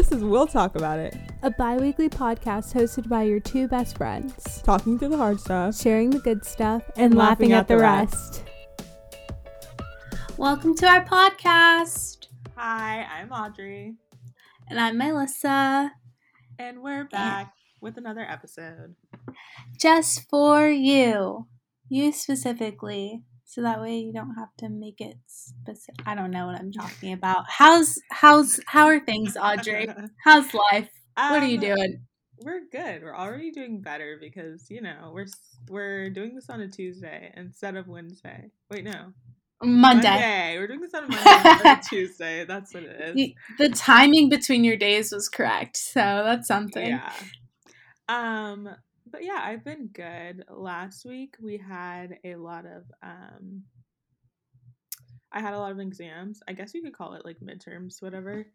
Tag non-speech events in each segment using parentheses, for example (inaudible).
This is We'll Talk About It, a bi weekly podcast hosted by your two best friends, talking through the hard stuff, sharing the good stuff, and, laughing, at, the rest. Welcome to our podcast. Hi, I'm Audrey. And I'm Melissa. And we're back with another episode. Just for you. You specifically so that way you don't have to make it specific. I don't know what I'm talking about. How's how's how are things, Audrey? (laughs) How's life? Um, what are you um, doing? We're good. We're already doing better because you know we're we're doing this on a Tuesday instead of Wednesday. Wait, no. Monday. Monday. We're doing this on a (laughs) Monday Tuesday. That's what it is. The timing between your days was correct, so that's something. Yeah. Um, but yeah, I've been good. Last week we had a lot of um I had a lot of exams. I guess you could call it like midterms, whatever.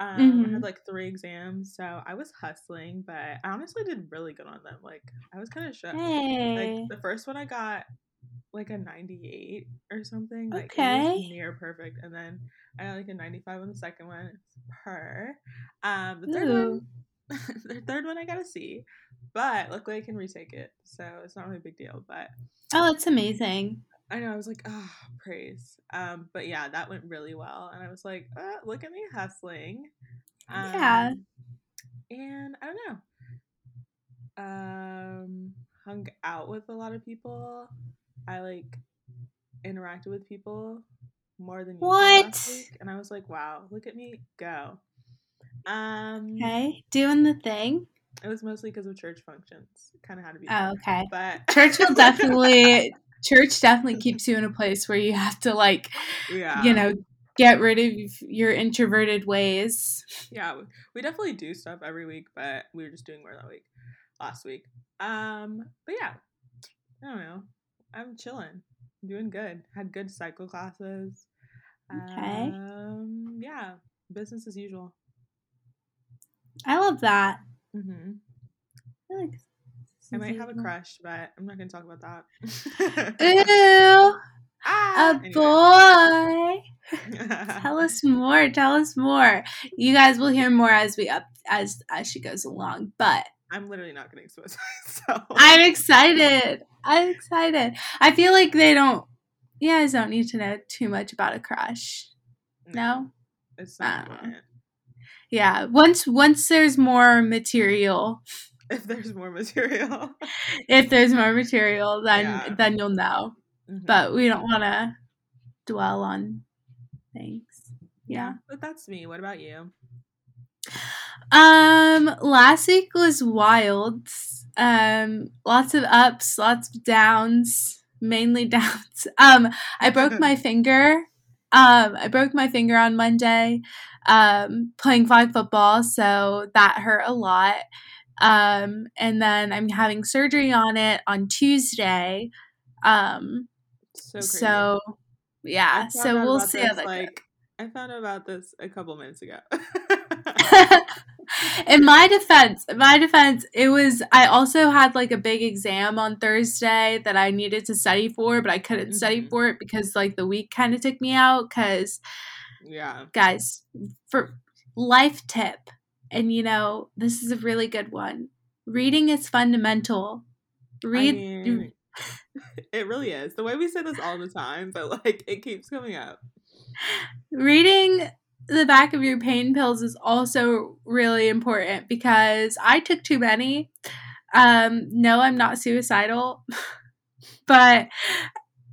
Um, mm-hmm. I had mm-hmm. like three exams, so I was hustling, but I honestly did really good on them. Like I was kind of shocked. Hey. Like the first one I got like a 98 or something. Like okay. near perfect. And then I got like a 95 on the second one. It's per. Um the third Ooh. one (laughs) the third one I gotta see, But luckily I can retake it, so it's not really a big deal. But oh, that's amazing. I know. I was like, oh, praise. Um, but yeah, that went really well, and I was like, uh, look at me hustling. Um, yeah. And I don't know. Um, hung out with a lot of people. I like interacted with people more than what? and I was like, wow, look at me go. Um, okay, doing the thing. It was mostly because of church functions. Kind of had to be. Oh, okay. But church will definitely (laughs) church definitely keeps you in a place where you have to like, yeah. you know, get rid of your introverted ways. Yeah, we definitely do stuff every week, but we were just doing more that week, last week. Um, but yeah, I don't know. I'm chilling, I'm doing good. Had good cycle classes. Okay. Um, yeah, business as usual. I love that. Mm-hmm. I like. I might have a crush, but I'm not going to talk about that. Ew. (laughs) Ah, a anyway. boy. (laughs) Tell us more. Tell us more. You guys will hear more as we up as as she goes along. But I'm literally not going to expose myself. I'm excited. I'm excited. I feel like they don't. You guys don't need to know too much about a crush. No, no? it's not important yeah once once there's more material. If there's more material. (laughs) If there's more material then yeah. then you'll know. Mm-hmm. but we don't want to dwell on things. Yeah. But that's me. What about you? Um last week was wild um lots of ups lots of downs mainly (laughs) downs. Um i broke (laughs) my finger. Um i broke my finger on monday um, playing flag football, so that hurt a lot. Um, and then I'm having surgery on it on Tuesday. Um, so, so yeah, so we'll see this, how that like, goes. I found out about this a couple minutes ago. (laughs) in my defense, in my defense, it was I also had like a big exam on Thursday that I needed to study for, but I couldn't mm-hmm. study for it because like the week kind of took me out because yeah. Guys, for life tip, and you know, this is a really good one. Reading is fundamental. Read. I mean, (laughs) (laughs) it really is. The way we say this all the time, but like it keeps coming up. Reading the back of your pain pills is also really important because I took too many. Um, no, I'm not suicidal, (laughs) but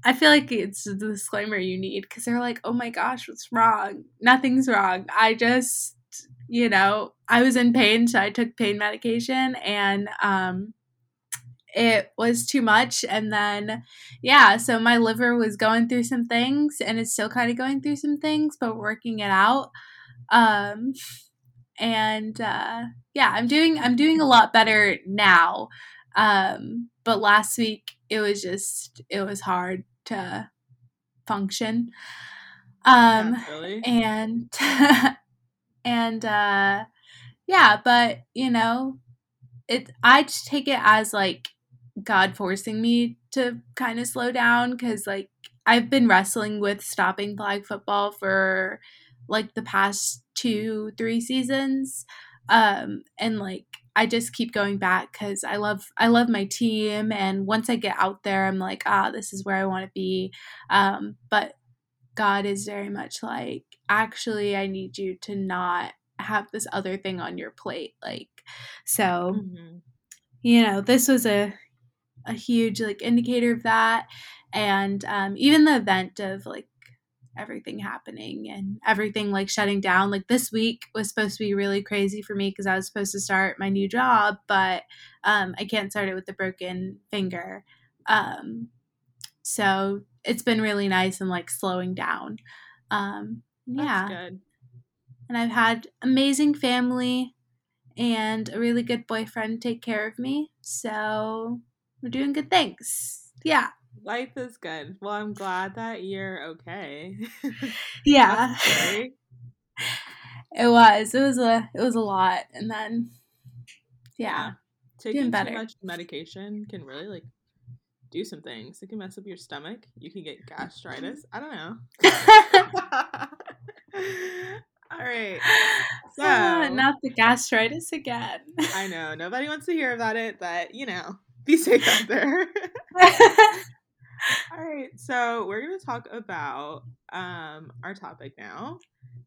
I feel like it's the disclaimer you need because they're like, oh my gosh, what's wrong? Nothing's wrong. I just, you know, I was in pain, so I took pain medication and um, it was too much. And then, yeah, so my liver was going through some things and it's still kind of going through some things, but working it out. Um, and uh, yeah, I'm doing I'm doing a lot better now. Um, but last week it was just it was hard to function. Um, really. and (laughs) and uh, yeah, but you know, it. I just take it as like God forcing me to kind of slow down because like I've been wrestling with stopping flag football for like the past two, three seasons. Um, and like I just keep going back because I love I love my team, and once I get out there, I'm like, ah, this is where I want to be. Um, but God is very much like, actually, I need you to not have this other thing on your plate. Like, so, mm-hmm. you know, this was a a huge like indicator of that, and um, even the event of like everything happening and everything like shutting down. Like this week was supposed to be really crazy for me because I was supposed to start my new job, but um, I can't start it with the broken finger. Um, so it's been really nice and like slowing down. Um, yeah. good. And I've had amazing family and a really good boyfriend take care of me. So we're doing good things. Yeah. Life is good. Well, I'm glad that you're okay. (laughs) yeah. it was. It was a it was a lot. And then yeah. yeah. Taking too much medication can really like do some things. It can mess up your stomach. You can get gastritis. I don't know. (laughs) All right. (laughs) So, uh, not the gastritis again. I know. Nobody wants to hear about it, but you know, be safe out there. All right. So, we're going to talk about um our topic now,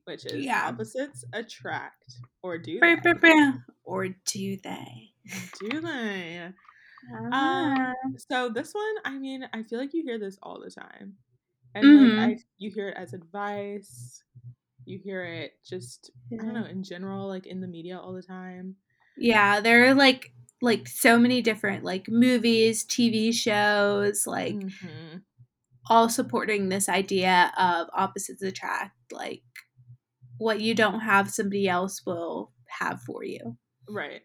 which is yeah. opposites attract or do they? Or do they? Do they? Uh, so this one, I mean, I feel like you hear this all the time, and mm-hmm. like I, you hear it as advice. You hear it just, yeah. I don't know, in general, like in the media all the time. Yeah, there are like like so many different like movies, TV shows, like mm-hmm. all supporting this idea of opposites attract. Like what you don't have, somebody else will have for you. Right,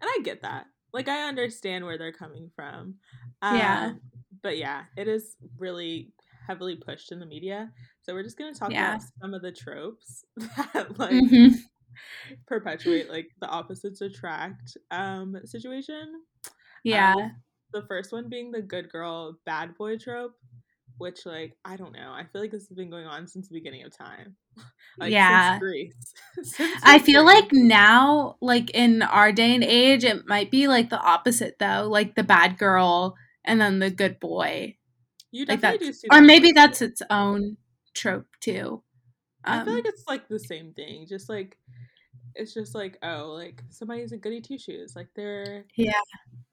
and I get that like I understand where they're coming from. Um, yeah. But yeah, it is really heavily pushed in the media. So we're just gonna talk yeah. about some of the tropes (laughs) that like mm-hmm. (laughs) perpetuate like the opposites attract um situation. Yeah. Um, the first one being the good girl bad boy trope which like I don't know. I feel like this has been going on since the beginning of time. (laughs) like, yeah. (laughs) since I feel Grease. like now, like in our day and age, it might be like the opposite though, like the bad girl and then the good boy. You definitely like do or maybe that's its own trope too. Um, I feel um like it's like the same thing. Just like it's just like oh, like somebody's a goody two shoes. Like they're yeah,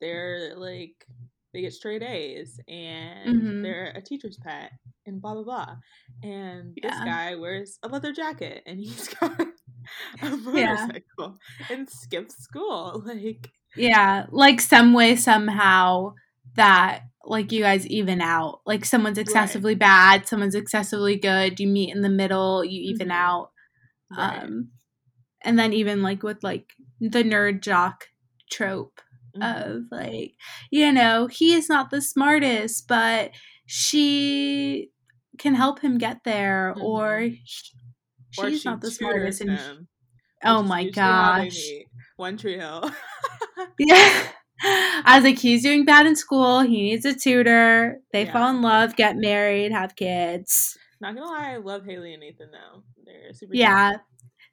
they're like they get straight A's and mm-hmm. they're a teacher's pet and blah blah blah. And yeah. this guy wears a leather jacket and he's (laughs) got a motorcycle yeah. and skips school. (laughs) Like Yeah, like some way somehow that like you guys even out. Like someone's excessively right. bad, someone's excessively good, you meet in the middle, you even mm-hmm. out. Right. Um and then even like with like the nerd jock trope mm-hmm. of like, you know, he is not the smartest, but she can help him get there, mm-hmm. or she's or she not the smartest. And him, oh my gosh, One Tree Hill. yeah. (laughs) (laughs) (laughs) I was like, he's doing bad in school. He needs a tutor. They yeah. fall in love, get married, have kids. Not gonna lie, I love Haley and Nathan though. They're super. Yeah, cute.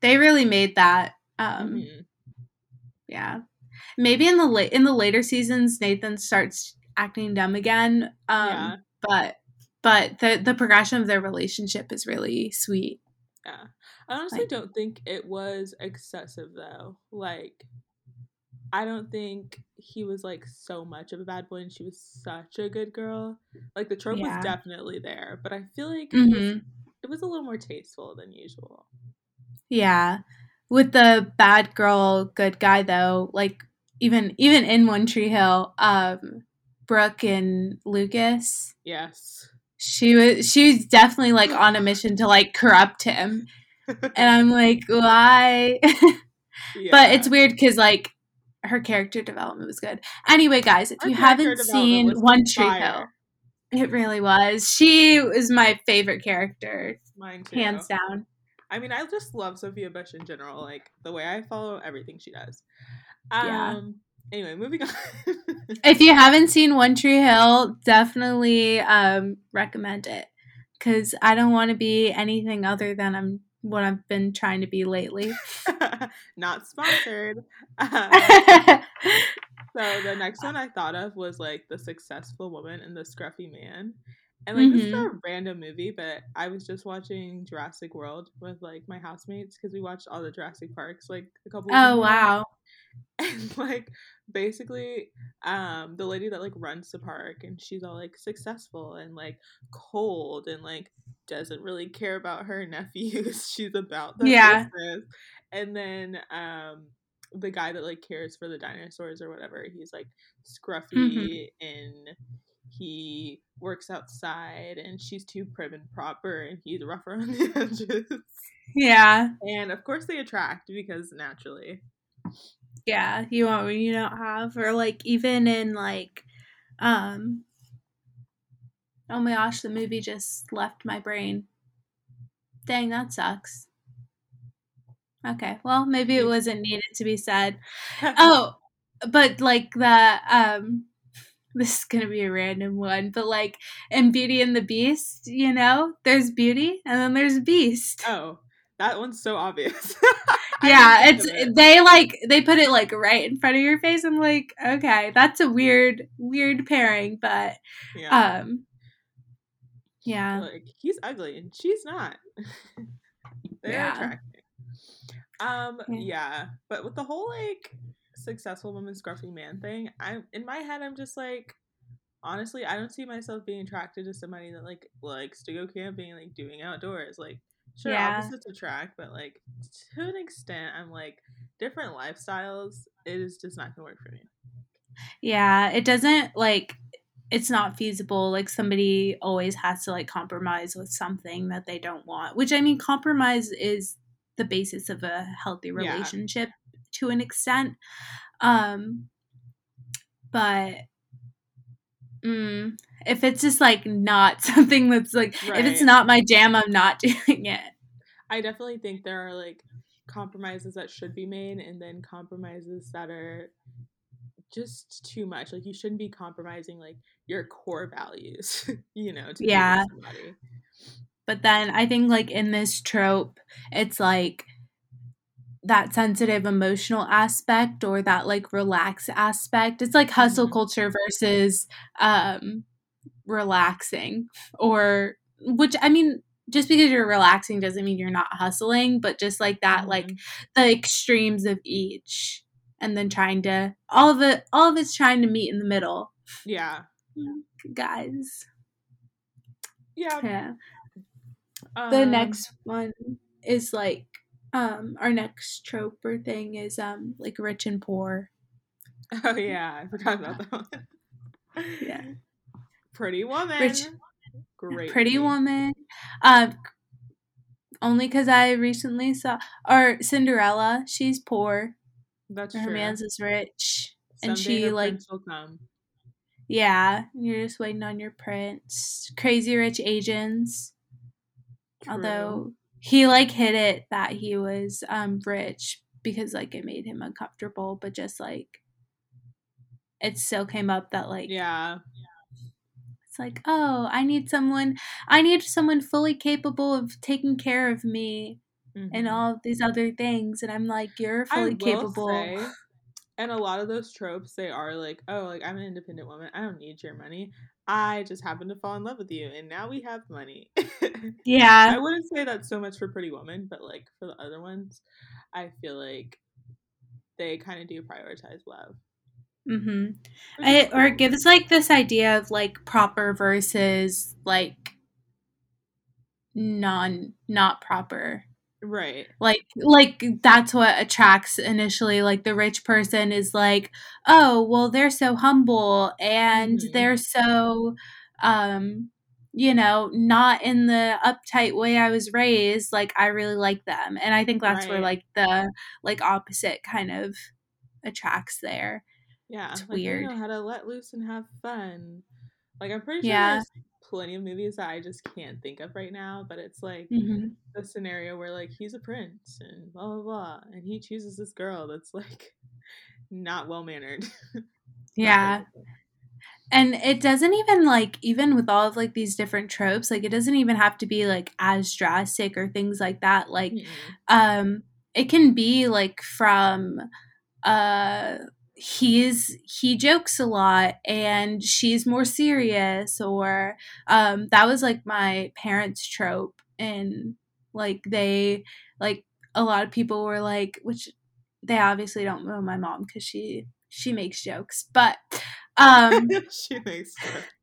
they really made that. Um, mm-hmm. Yeah, Maybe in the late in the later seasons, Nathan starts acting dumb again. Um, yeah. But but the the progression of their relationship is really sweet. Yeah, I honestly like, don't think it was excessive though. Like, I don't think he was like so much of a bad boy, and she was such a good girl. Like the trope yeah. was definitely there, but I feel like mm-hmm. it, was, mm-hmm. it was a little more tasteful than usual. Yeah, with the bad girl, good guy though, like even even in One Tree Hill, um, Brooke and Lucas. Yes. She was she was definitely like on a mission to like corrupt him. (laughs) and I'm like, why? yeah. (laughs) But it's weird because like her character development was good. Anyway, guys, if her you haven't seen One Tree Hill, it really was. She was my favorite character. Mine too. Hands down. I mean, I just love Sophia Bush in general. Like the way I follow everything she does. Um, yeah. Anyway, moving (laughs) on. if you haven't seen One Tree Hill, definitely um, recommend it because I don't want to be anything other than I'm what I've been trying to be lately. (laughs) Not sponsored. Um, (laughs) so the next one I thought of was like the successful woman and the scruffy man. And like this is Mhm. a random movie, but I was just watching Jurassic World with like my housemates because we watched all the Jurassic Parks like a couple Oh wow. (laughs) and like basically um the lady that like runs the park and she's all like successful and like cold and like doesn't really care about her (laughs) nephews she's about the Yeah. business and then um the guy that like cares for the dinosaurs or whatever he's like scruffy Mhm. and he works outside and she's too prim and proper and he's rough around the (laughs) edges Yeah. and of course they attract because naturally Yeah. You want what you don't have. Or like even in like um oh my gosh, the movie just left my brain. Dang, that sucks. Okay. Well, maybe it wasn't needed to be said. (laughs) Oh, but like the um (laughs) this is gonna be a random one, but like in Beauty and the Beast, you know, there's beauty and then there's beast. Oh, that one's so obvious. (laughs) Yeah, it's it. they like they put it like right in front of your face. I'm like, okay, that's a weird, weird pairing, but yeah. um yeah. like he's ugly and she's not. (laughs) They're Yeah. attractive. Um, Yeah. yeah, but with the whole like successful woman scruffy man thing, I'm in my head. I'm just like, honestly, I don't see myself being attracted to somebody that like likes to go camping like doing outdoors. Like, sure, Yeah. opposites attract, but like to an extent, I'm like different lifestyles. It is just not gonna work for me. Yeah, it doesn't like it's not feasible. Like somebody always has to like compromise with something that they don't want. Which I mean, compromise is the basis of a healthy Yeah. relationship to an extent. Um but mm, if it's just like not (laughs) something that's like if it's not my jam, I'm not (laughs) doing it. I definitely think there are like compromises that should be made and then compromises that are just too much. Like you shouldn't be compromising like your core values, (laughs) you know, to Yeah. But then I think like in this trope, it's like that sensitive emotional aspect or that like relaxed aspect. It's like hustle Mhm. culture versus um relaxing or which I mean just because you're relaxing doesn't mean you're not hustling, but just like that like Mhm. the extremes of each and then trying to all of it all of it's trying to meet in the middle. yeah. Guys. Yeah. Yeah. the um, next one is like um our next trope or thing is um like rich and poor (laughs) Oh yeah, I forgot about that one. yeah Pretty woman. Rich- Great. pretty woman um only because i recently saw or cinderella she's poor That's her true. man's is rich and she like will come. Yeah you're just waiting on your prince crazy rich asians. True. although he like hit it that he was um rich because like it made him uncomfortable but just like it still came up that like yeah, it's like oh i need someone i need someone fully capable of taking care of me and mhm. all these other things. And i'm like you're fully capable. say, and a lot of those tropes, they are like, oh, like I'm an independent woman. I don't need your money. I just happen to fall in love with you, and now we have money. (laughs) yeah I wouldn't say that's so much for Pretty Woman, but like for the other ones, I feel like they kind of do prioritize love. mm-hmm I, or it gives like this idea of like proper versus like non not proper right. like like that's what attracts initially like the rich person is like oh well they're so humble and Mhm. they're so um you know not in the uptight way i was raised like i really like them and i think that's where like the like opposite kind of attracts there Yeah, It's like weird. they know how to let loose and have fun. Like I'm pretty sure Yeah. there's plenty of movies that I just can't think of right now, but it's like hmm the scenario where like he's a prince and blah blah blah, and he chooses this girl that's like (laughs) not well mannered. (laughs) yeah and it doesn't even like even with all of like these different tropes like it doesn't even have to be like as drastic or things like that like mm-hmm. um it can be like from uh he's he jokes a lot and she's more serious or um that was like my parents trope and like they like a lot of people were like which they obviously don't know my mom because she she makes jokes but um (laughs) she makes jokes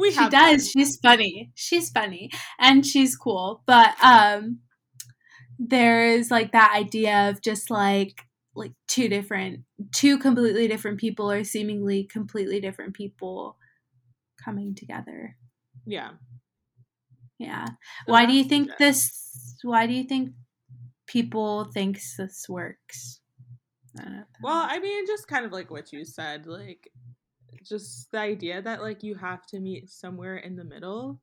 we she does fun. she's funny she's funny and she's cool but um there's like that idea of just like like two different two completely different people or seemingly completely different people coming together. Yeah. Yeah. So why do you think this why do you think people thinks this works? I well i mean just kind of like what you said like just the idea that like you have to meet somewhere in the middle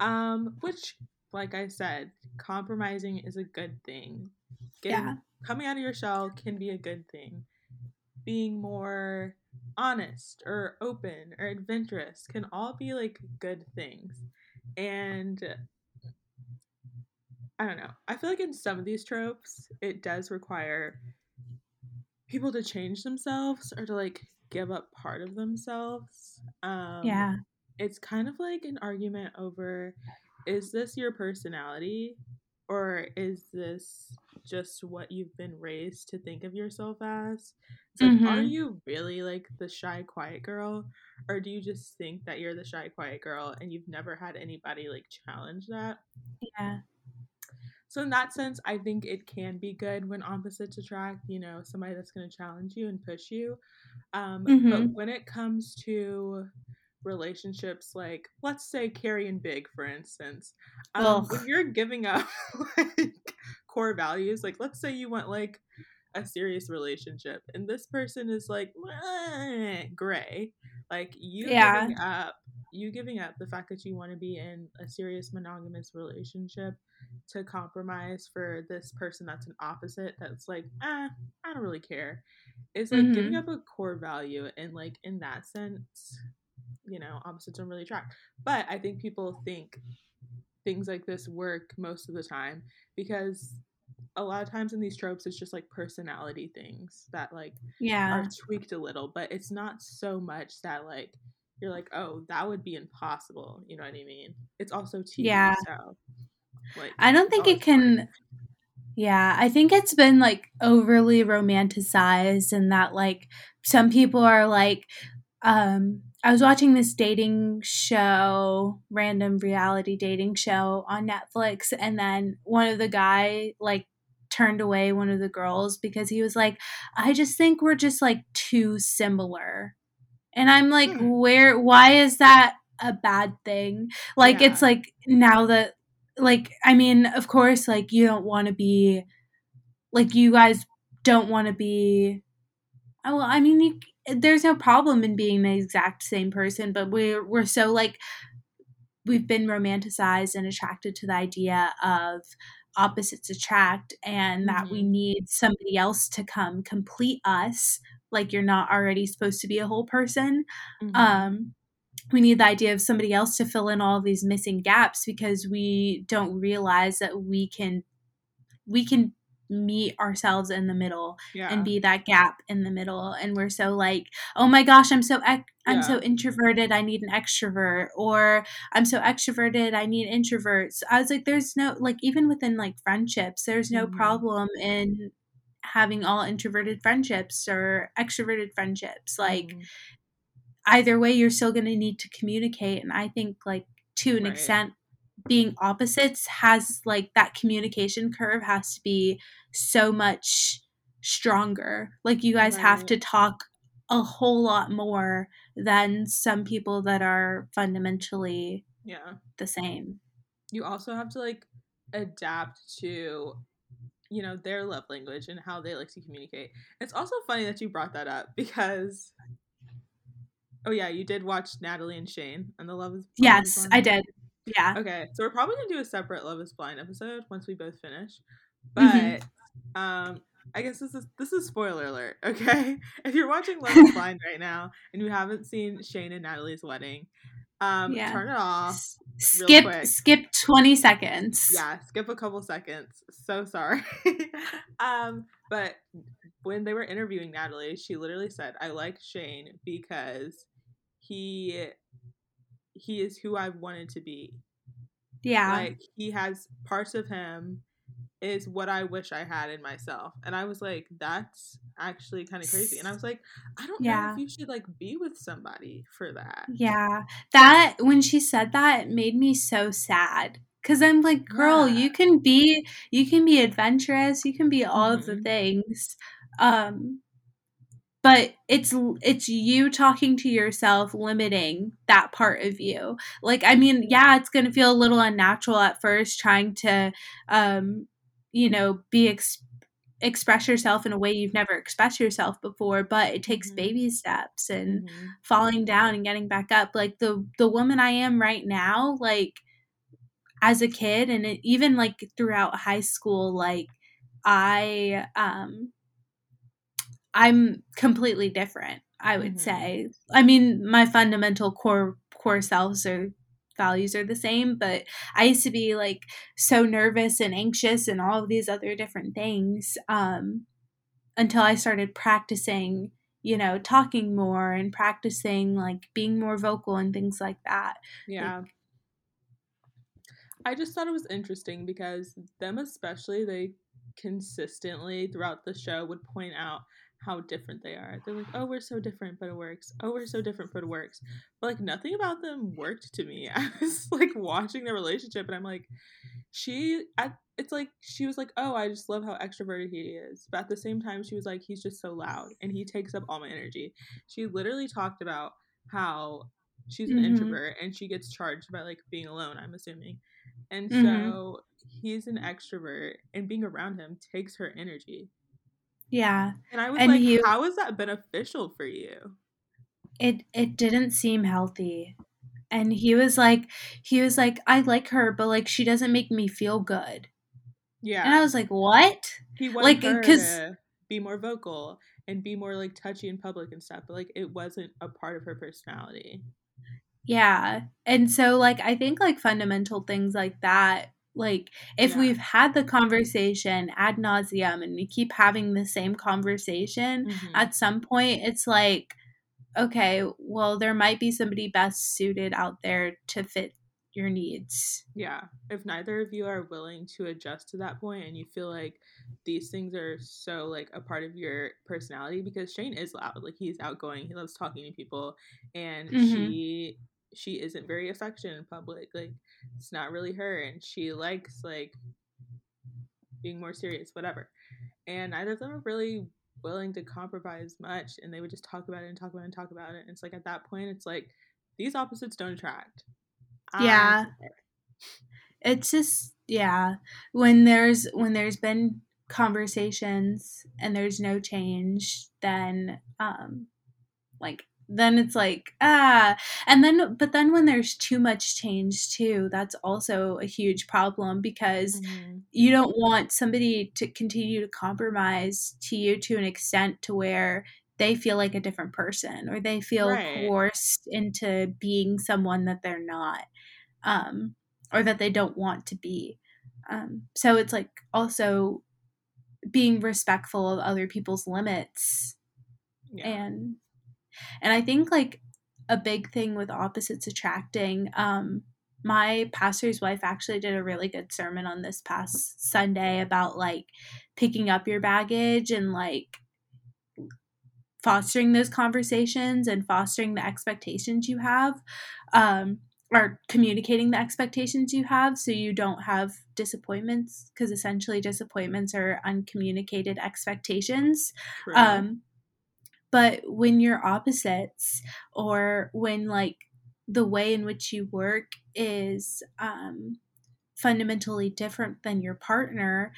um which like i said compromising is a good thing. Getting, yeah. Coming out of your shell can be a good thing being more honest or open or adventurous can all be like good things and i don't know i feel like in some of these tropes it does require people to change themselves or to like give up part of themselves. Um, yeah. It's kind of like an argument over is this your personality or is this just what you've been raised to think of yourself as? Like, mm-hmm. are you really like the shy, quiet girl? Or do you just think that you're the shy, quiet girl and you've never had anybody like challenge that? Yeah. So in that sense, I think it can be good when opposites attract, you know, somebody that's going to challenge you and push you. Um, mm-hmm. But when it comes to relationships, like let's say Carrie and Big, for instance, um, when you're giving up (laughs) like core values, like let's say you want like a serious relationship, and this person is like gray, like you yeah. giving up, you giving up the fact that you want to be in a serious monogamous relationship to compromise for this person that's an opposite that's like, ah, I don't really care it's like mm-hmm. giving up a core value and like in that sense you know opposites don't really attract but i think people think things like this work most of the time because a lot of times in these tropes it's just like personality things that like yeah. are tweaked a little but it's not so much that like you're like oh that would be impossible. You know what i mean? It's also TV, yeah. so, like, i don't think it can yeah, I think it's been like overly romanticized and that like some people are like um I was watching this dating show, random reality dating show on Netflix and then one of the guy like turned away one of the girls because he was like I just think we're just like too similar. And I'm like hmm. where why is that a bad thing? Like yeah. it's like now that like i mean of course like you don't want to be like you guys don't want to be oh, well i mean you, there's no problem in being the exact same person but we're we're so like we've been romanticized and attracted to the idea of opposites attract and that mm-hmm. we need somebody else to come complete us like you're not already supposed to be a whole person mm-hmm. um we need the idea of somebody else to fill in all these missing gaps because we don't realize that we can we can meet ourselves in the middle yeah. and be that gap in the middle and we're so like oh my gosh i'm so i'm yeah. so introverted i need an extrovert or i'm so extroverted i need introverts i was like there's no like even within like friendships there's no mm-hmm. problem in having all introverted friendships or extroverted friendships like mm-hmm either way you're still going to need to communicate and i think like to an right. extent being mm-hmm. opposites has like that communication curve has to be so much stronger. Like you guys right. have to talk a whole lot more than some people that are fundamentally yeah. the same. You also have to like adapt to you know their love language and how they like to communicate. It's also funny that you brought that up because Oh yeah, you did watch Natalie and Shayne and the Love is Yes, I did. Yeah. Okay, so we're probably gonna do a separate Love is Blind episode once we both finish. Mm-hmm. But mm-hmm. um I guess this is this is spoiler alert, (laughs) okay? If you're watching Love is (laughs) Blind right now and you haven't seen Shayne and Natalie's wedding, um, yeah. turn it off. skip skip 20 seconds. Yeah, skip a couple seconds. So sorry. (laughs) um, but when they were interviewing Natalie, she literally said, I like Shayne because he he is who I've wanted to be. Yeah. Like he has parts of him is what I wish I had in myself. And I was like, that's actually kind of crazy. And I was like, I don't yeah. know if you should like be with somebody for that. Yeah. That when she said that, it made me so sad. Cause I'm like, girl, yeah. you can be you can be adventurous, you can be all mm-hmm. of the mm-hmm. things. Um but it's it's you talking to yourself limiting that part of you like i mean yeah it's going to feel a little unnatural at first trying to um you know be ex- express yourself in a way you've never expressed yourself before but it takes mm-hmm. baby steps and mm-hmm. falling down and getting back up like the the woman i am right now like as a kid and it, even like throughout high school like i um i'm completely different i would mm-hmm. say i mean my fundamental core core selves are values are the same, but I used to be like so nervous and anxious and all of these other different things um, until I started practicing, you know, talking more and practicing like being more vocal and things like that. Yeah. Like, I just thought it was interesting because them especially they consistently throughout the show would point out how different they are. They're like, oh, we're so different, but it works. Oh, we're so different, but it works. But like nothing about them worked to me. (laughs) I was like watching their relationship, and I'm like, she. At, it's like she was like, oh, I just love how extroverted he is. But at the same time, she was like, he's just so loud, and he takes up all my energy. She literally talked about how she's an mm-hmm. introvert and she gets charged by like being alone. I'm assuming, and mm-hmm. so he's an extrovert, and being around him takes her energy. Yeah. And I was and like, he, how is that beneficial for you? It it didn't seem healthy. And he was like he was like, I like her, but like she doesn't make me feel good. Yeah. And I was like, What? He wanted like because be more vocal and be more like touchy in public and stuff, but like it wasn't a part of her personality. Yeah. And so like I think like fundamental things like that like if yeah. we've had the conversation ad nauseum and we keep having the same conversation, mm-hmm. at some point it's like, okay, well there might be somebody best suited out there to fit your needs. Yeah. If neither of you are willing to adjust to that point and you feel like these things are so like a part of your personality because Shayne is loud, like he's outgoing, he loves talking to people and mm-hmm. she she isn't very affectionate in public. Like it's not really her and she likes like being more serious, whatever. And neither of them are really willing to compromise much and they would just talk about it and talk about it and talk about it. And it's like at that point it's like these opposites don't attract. Yeah. it's just yeah. When there's when there's been conversations and there's no change, then um like then it's like ah and then but then when there's too much change too that's also a huge problem because mm-hmm. you don't want somebody to continue to compromise to you to an extent to where they feel like a different person or they feel right. coerced into being someone that they're not um or that they don't want to be um so it's like also being respectful of other people's limits yeah. and and I think like a big thing with opposites attracting, um, my pastor's wife actually did a really good sermon on this past Sunday about like picking up your baggage and like fostering those conversations and fostering the expectations you have um, or communicating the expectations you have so you don't have disappointments because essentially disappointments are uncommunicated expectations. Um, but when you're opposites or when like the way in which you work is um, fundamentally different than your partner,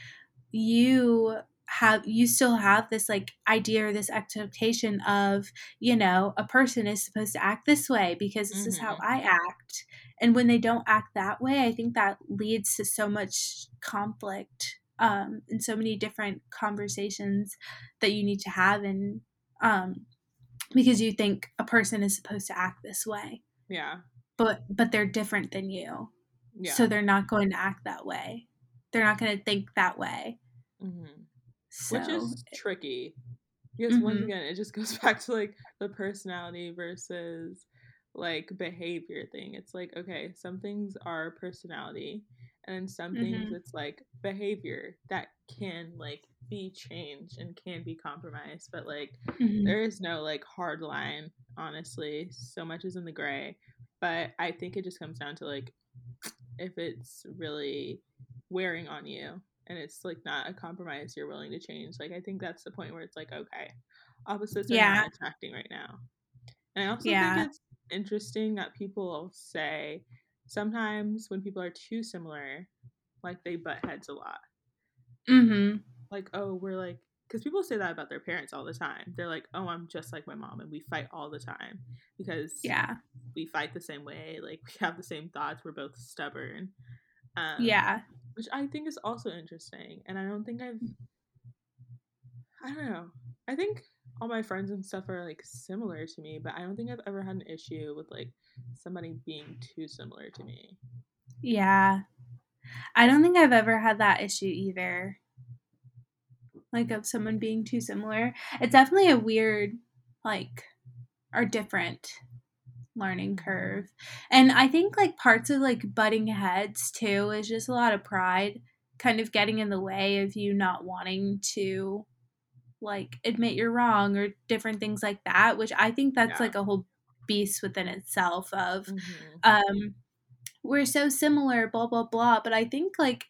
you have you still have this like idea or this expectation of you know a person is supposed to act this way because this mm-hmm. is how mm-hmm. i act and when they don't act that way i think that leads to so much conflict um, and so many different conversations that you need to have and um, because you think a person is supposed to act this way Yeah. but but they're different than you Yeah. so they're not going to act that way they're not going to think that way hmm so Which is tricky. Because once Mhm. again, it just (laughs) goes back to like the personality versus like behavior thing. It's like, okay, some things are personality, and then some things Mhm. it's like behavior that can like be changed and can be compromised. But like, Mhm. there is no like hard line, honestly. So much is in the gray. But I think it just comes down to like if it's really wearing on you and it's like not a compromise you're willing to change. Like I think that's the point where it's like, okay, opposites are Yeah. not attracting right now. And I also Yeah. think it's interesting that people say sometimes when people are too similar, like they butt heads a lot. Mhm. Like, oh, we're like because people say that about their parents all the time. They're like, "Oh, I'm just like my mom, and we fight all the time because yeah we fight the same way. Like we have the same thoughts. We're both stubborn." Um, yeah which I think is also interesting. And I don't think I've, I don't know. I think all my friends and stuff are like similar to me, but I don't think I've ever had an issue with like somebody being too similar to me. Yeah. I don't think I've ever had that issue either. Like of someone being too similar. It's definitely a weird, like, or different learning curve. And I think like parts of like butting heads too is just a lot of pride kind of getting in the way of you not wanting to like admit you're wrong or different things like that, which I think that's Yeah. like a whole beast within itself of Mhm. um we're so similar blah blah blah but i think like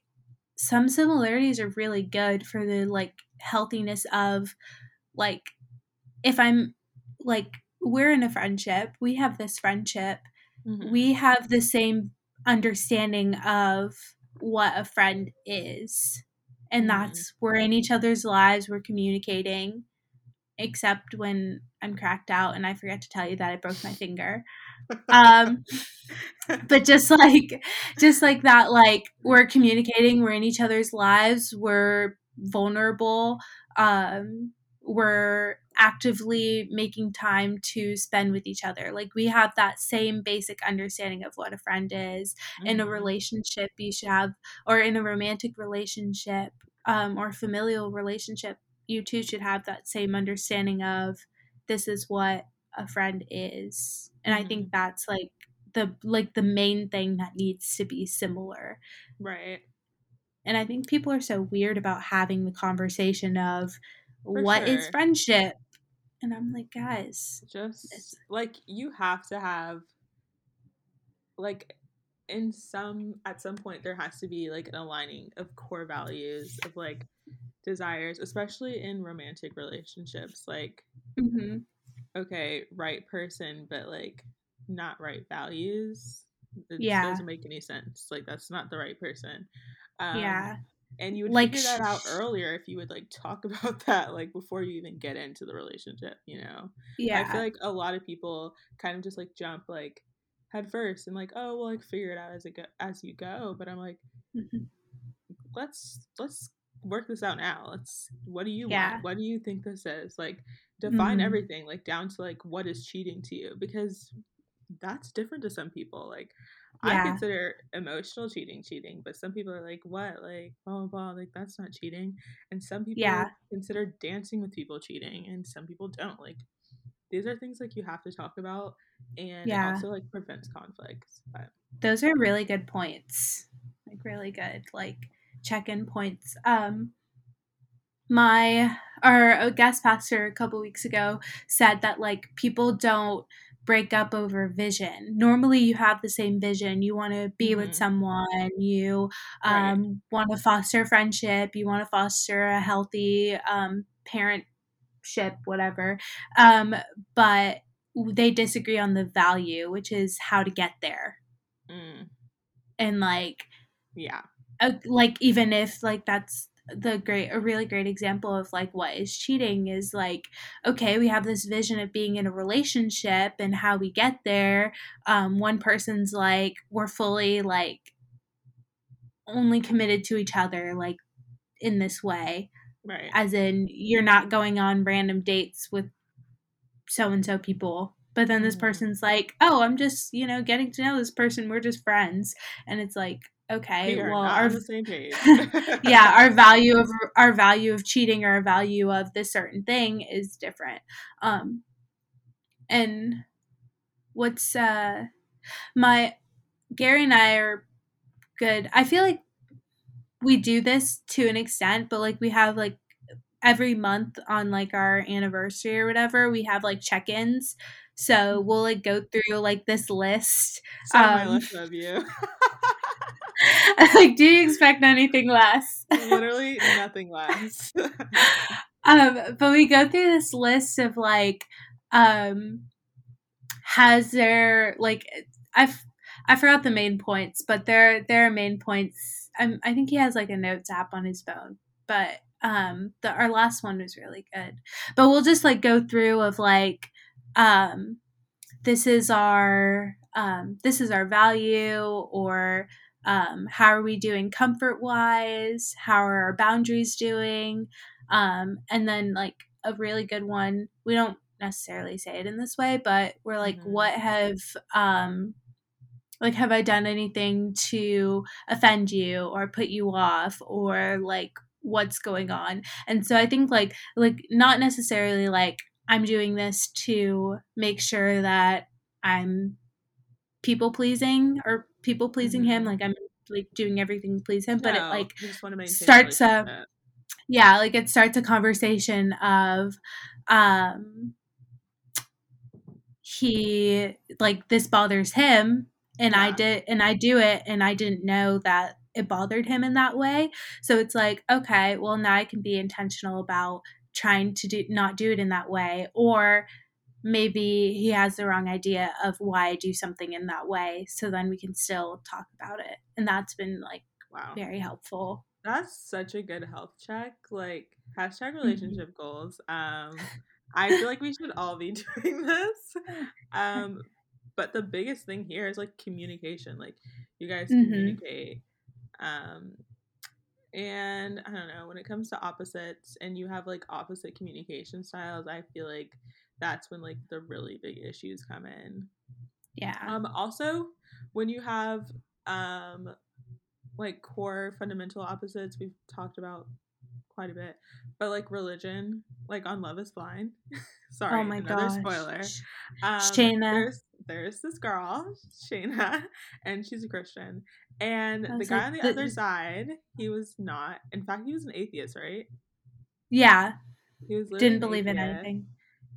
some similarities are really good for the like healthiness of like if i'm like we're in a friendship we have this friendship Mhm. we have the same understanding of what a friend is and Mhm. that's we're in each other's lives we're communicating except when i'm cracked out and i forget to tell you that i broke my finger um (laughs) but just like just like that like we're communicating we're in each other's lives we're vulnerable um we're actively making time to spend with each other. Like we have that same basic understanding of what a friend is. In a Mhm. relationship you should have or in a romantic relationship um, or familial relationship you two should have that same understanding of this is what a friend is. And i think that's like the like the main thing that needs to be similar. Right. and i think people are so weird about having the conversation of What is sure. friendship and i'm like guys Just like you have to have, like, in some, at some point, there has to be like an aligning of core values of like desires, especially in romantic relationships. Like, mm-hmm. okay, right person, but like not right values. It Yeah. doesn't make any sense. Like that's not the right person. Um, yeah and you would Like, figure that out earlier if you would like talk (laughs) about that like before you even get into the relationship. You know, yeah I feel like a lot of people kind of just like jump like head first and like oh well like figure it out as it go as you go. But I'm like Mhm. let's let's work this out now. Let's what do you Yeah. want? What do you think this is? Like define Mhm. everything like down to like what is cheating to you because that's different to some people. Like I consider emotional cheating cheating, but some people are like what? Like blah blah blah like that's not cheating. And some people Yeah. consider dancing with people cheating and some people don't. Like these are things like you have to talk about and Yeah. also like prevents conflicts. But those are really good points like really good like check-in points um my our guest pastor a couple weeks ago said that like people don't break up over vision. Normally you have the same vision. You want to be with Mhm. someone. You Right. um, want to foster friendship. You want to foster a healthy um, parentship whatever. Um, but they disagree on the value which is how to get there. Mm, and like yeah. uh, like even if like that's the great a really great example of like what is cheating is like okay we have this vision of being in a relationship and how we get there um one person's like we're fully like only committed to each other like in this way. Right. As in, you're not going on random dates with so and so people. But then this Mhm. person's like, oh, I'm just, you know, getting to know this person. We're just friends. And it's like, okay, We are well, our on the same page. (laughs) yeah, (laughs) our value of our value of cheating or our value of this certain thing is different. Um and what's uh my Gary and I are good. I feel like we do this to an extent, but like we have like every month on like our anniversary or whatever, we have like check-ins. So we'll like go through like this list. so my Um, list of you. (laughs) (laughs) like, do you expect anything less? Literally (laughs) nothing less. um, but we go through this list of like, um, has there like I've I forgot the main points, but there there are main points. Um, I think he has like a notes app on his phone, but um, the our last one was really good. But we'll just like go through of like, um, this is our um, this is our value or um, how are we doing comfort wise how are our boundaries doing? Um, and then like a really good one we don't necessarily say it in this way but we're like Mhm. what have um like have i done anything to offend you or put you off or like what's going on? And so i think like like not necessarily like i'm doing this to make sure that i'm people pleasing or people pleasing him Mhm. like i'm like doing everything to please him but it like you just want to maintain starts a- relationship. yeah like it starts a conversation of um he like this bothers him and i did and i do it and i didn't know that it bothered him in that way so it's like okay well now i can be intentional about trying to do not do it in that way or maybe he has the wrong idea of why i do something in that way so then we can still talk about it and that's been like Wow. very helpful That's such a good health check. Like hashtag Mm-hmm. relationship goals. Um, (laughs) I feel like we should all be (laughs) doing this. Um, but the biggest thing here is like communication. Like you guys Mhm. communicate. Um, and I don't know when it comes to opposites, and you have like opposite communication styles. I feel like that's when like the really big issues come in. yeah Um, also, when you have um, like core fundamental opposites, we've talked about quite a bit, but like religion, like on Love Is Blind. (laughs) Sorry, oh my another gosh spoiler. Um, Shaina. There's there's this girl, Shaina, (laughs) and she's a Christian, and the guy like, on the the- other side, he was not. In fact, he was an atheist, right? yeah He was didn't believe in anything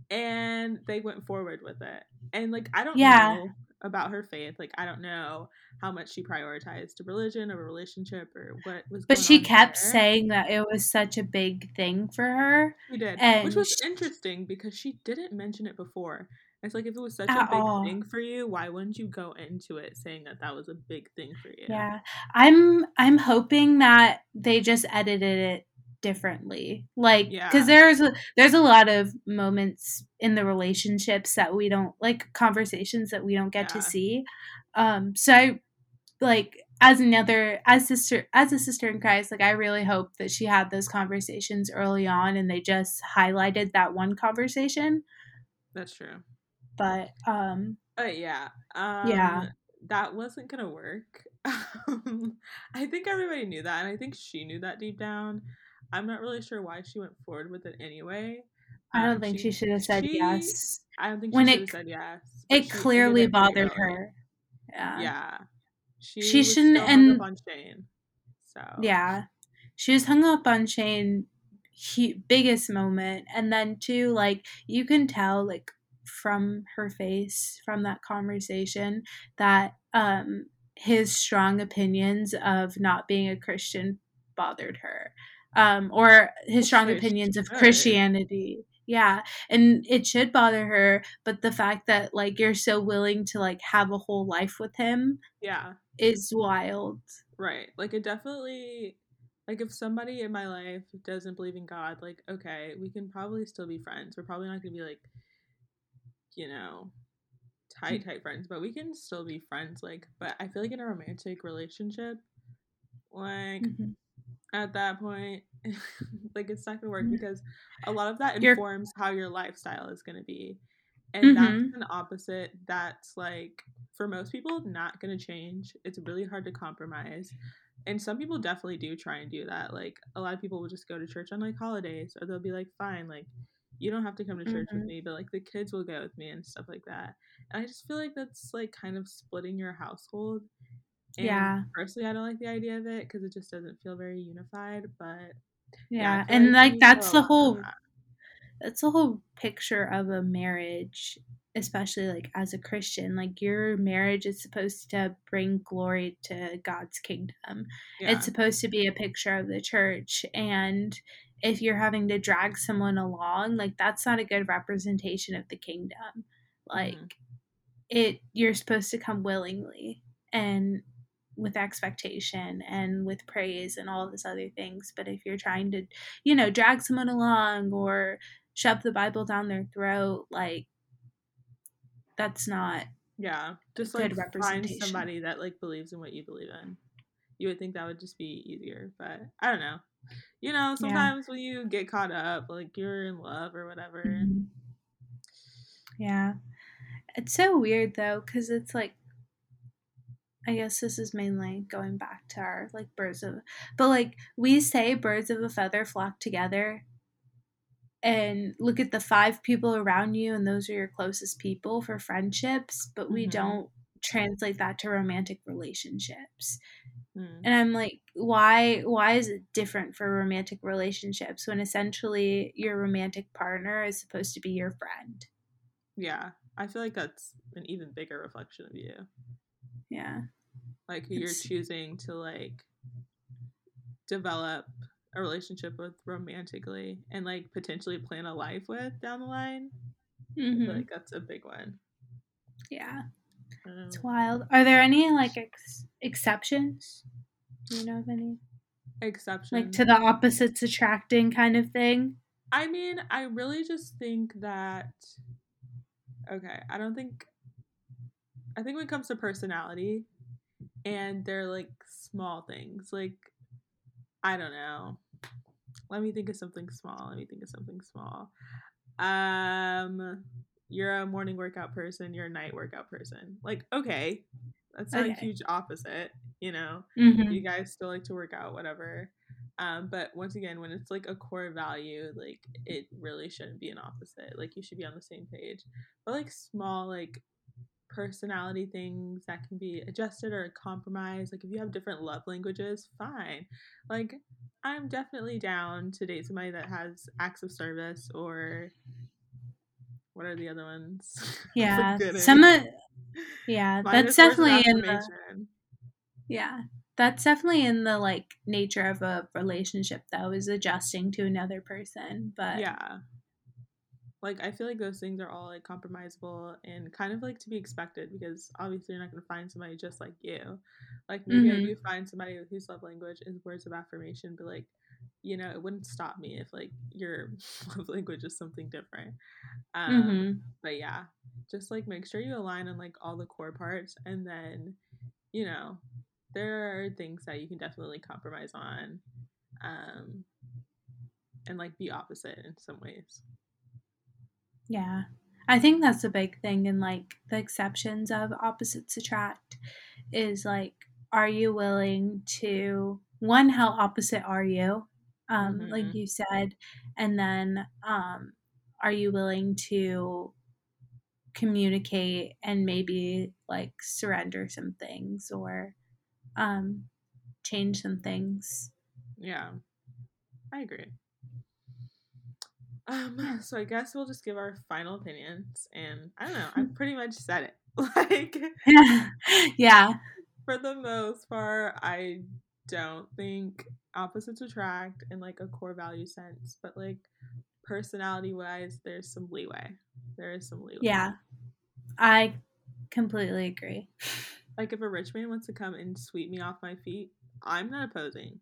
and they went forward with it. And like I don't Yeah. know about her faith. Like I don't know how much she prioritized religion or a relationship or what was. but she kept there. saying that it was such a big thing for her she did, and which was sh- interesting because she didn't mention it before. It's like if it was such At a big all. thing for you, why wouldn't you go into it saying that that was a big thing for you? yeah i'm i'm hoping that they just edited it differently like Yeah. because there's a there's a lot of moments in the relationships that we don't like conversations that we don't get to see um so i like as another as sister as a sister in christ like i really hope that she had those conversations early on and they just highlighted that one conversation that's true. but um But yeah, um, Yeah. that wasn't gonna work. (laughs) Um, I think everybody knew that, and I think she knew that deep down. I'm not really sure why she went forward with it anyway. i don't Um, think she, should have said she- yes I don't think when she it- should have said yes. it clearly bothered her yeah Yeah, she, She was shouldn't- and- up on Shayne. So Yeah. She was hung up on Shayne he, biggest moment and then too like you can tell like from her face from that conversation that um his strong opinions of not being a Christian bothered her. Um or his strong Which opinions of. Christianity. Yeah. And it should bother her, but the fact that like you're so willing to like have a whole life with him yeah, is wild. right. Like it definitely. Like if somebody in my life doesn't believe in God, like okay, we can probably still be friends. We're probably not gonna be like, you know, tight tight friends, but we can still be friends. Like, but I feel like in a romantic relationship, like Mhm. At that point, (laughs) like it's not gonna work because a lot of that You're- informs how your lifestyle is gonna be. And Mhm. that's an opposite that's like for most people not gonna change. It's really hard to compromise. And some people definitely do try and do that. Like a lot of people will just go to church on like holidays or they'll be like, fine, like you don't have to come to church with Mhm. me, but like the kids will go with me and stuff like that. And I just feel like that's like kind of splitting your household. And Yeah. Personally, I don't like the idea of it because it just doesn't feel very unified. But Yeah, feel and we like that's the whole that. that's the whole picture of a marriage, especially like as a Christian. Like your marriage is supposed to bring glory to God's kingdom. Yeah. It's supposed to be a picture of the church and if you're having to drag someone along, like that's not a good representation of the kingdom. Like Mhm. it you're supposed to come willingly and with expectation and with praise and all this other things. But if you're trying to, you know, drag someone along or shove the Bible down their throat, like that's not yeah. Just like find somebody that like believes in what you believe in. You would think that would just be easier, but I don't know. You know, sometimes when you get caught up, like you're in love or whatever. Mhm. Yeah. It's so weird though, because it's like, I guess this is mainly going back to our like birds of, but like we say birds of a feather flock together. And look at the five people around you, and those are your closest people for friendships, but we Mhm. don't translate that to romantic relationships. Mm. And I'm like, why why is it different for romantic relationships when essentially your romantic partner is supposed to be your friend? Yeah. I feel like that's an even bigger reflection of you. Yeah. Like who you're choosing to like develop a relationship with romantically and like potentially plan a life with down the line. I hmm like that's a big one. Yeah. I It's wild. Are there any like ex- exceptions? Do you know of any? Exceptions. Like to the opposites attracting kind of thing? I mean, I really just think that okay, I don't think I think when it comes to personality and they're like small things, like I don't know. Let me think of something small. Let me think of something small. Um you're a morning workout person, you're a night workout person. Like, okay. That's not a huge opposite, you know Mm-hmm. you guys still like to work out whatever um but once again when it's like a core value like it really shouldn't be an opposite like you should be on the same page but like small like personality things that can be adjusted or compromised like if you have different love languages fine like i'm definitely down to date somebody that has acts of service or what are the other ones (laughs) Yeah. Some of yeah, (laughs) that's is words of definitely in the yeah. That's definitely in the like nature of a relationship though, is adjusting to another person. But yeah like i feel like those things are all like compromisable and kind of like to be expected because obviously you're not going to find somebody just like you like maybe i Mhm. do find somebody whose love language is words of affirmation but like you know it wouldn't stop me if like your (laughs) love language is something different um Mhm. but yeah just like make sure you align on like all the core parts and then you know there are things that you can definitely compromise on um and like be opposite in some ways Yeah. I think that's a big thing in like the exceptions of opposites attract is like are you willing to one how opposite are you? Um like Mhm. you said and then um are you willing to communicate and maybe like surrender some things or um change some things. Yeah, I agree. Um, so I guess we'll just give our final opinions, and I don't know. I (laughs) pretty much said it. (laughs) Like (laughs) yeah. for the most part, I don't think opposites attract in like a core value sense, but like personality wise, there's some leeway. There is some leeway. Yeah. I completely agree. Like if a rich man wants to come and sweep me off my feet, I'm not opposing.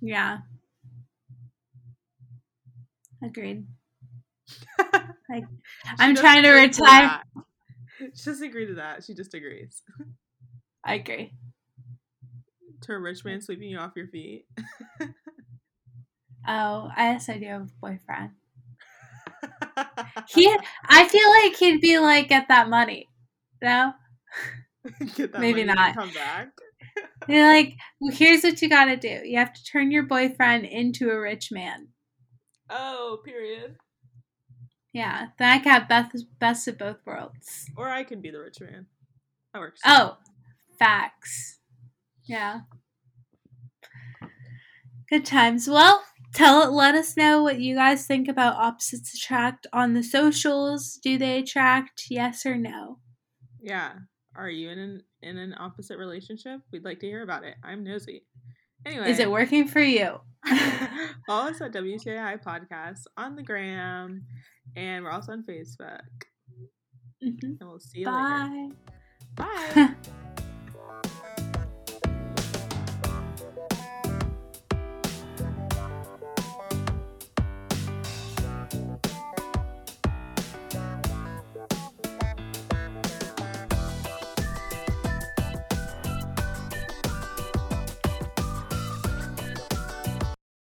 Yeah. Agreed. (laughs) She I'm trying to to retire. that. (laughs) She doesn't agree to that. She just agrees. (laughs) I agree. To a rich man sweeping you off your feet. Oh, I do have a boyfriend. He, I feel like he'd be like, get that money. No? Get that Maybe not. Come back. They're like, well, here's what you gotta do. You have to turn your boyfriend into a rich man. Oh, period. Yeah, then I can have best, best of both worlds. Or I can be the rich man. That works. Oh, facts. Yeah. Good times. Well, tell it. Let us know what you guys think about opposites attract on the socials. Do they attract? Yes or no? Yeah. Are you in an in an opposite relationship? We'd like to hear about it. I'm nosy. Anyway, Is it working for you? (laughs) follow us at WTAI Podcast on the gram, and we're also on Facebook. Mhm. And we'll see you later. Bye. Bye. (laughs)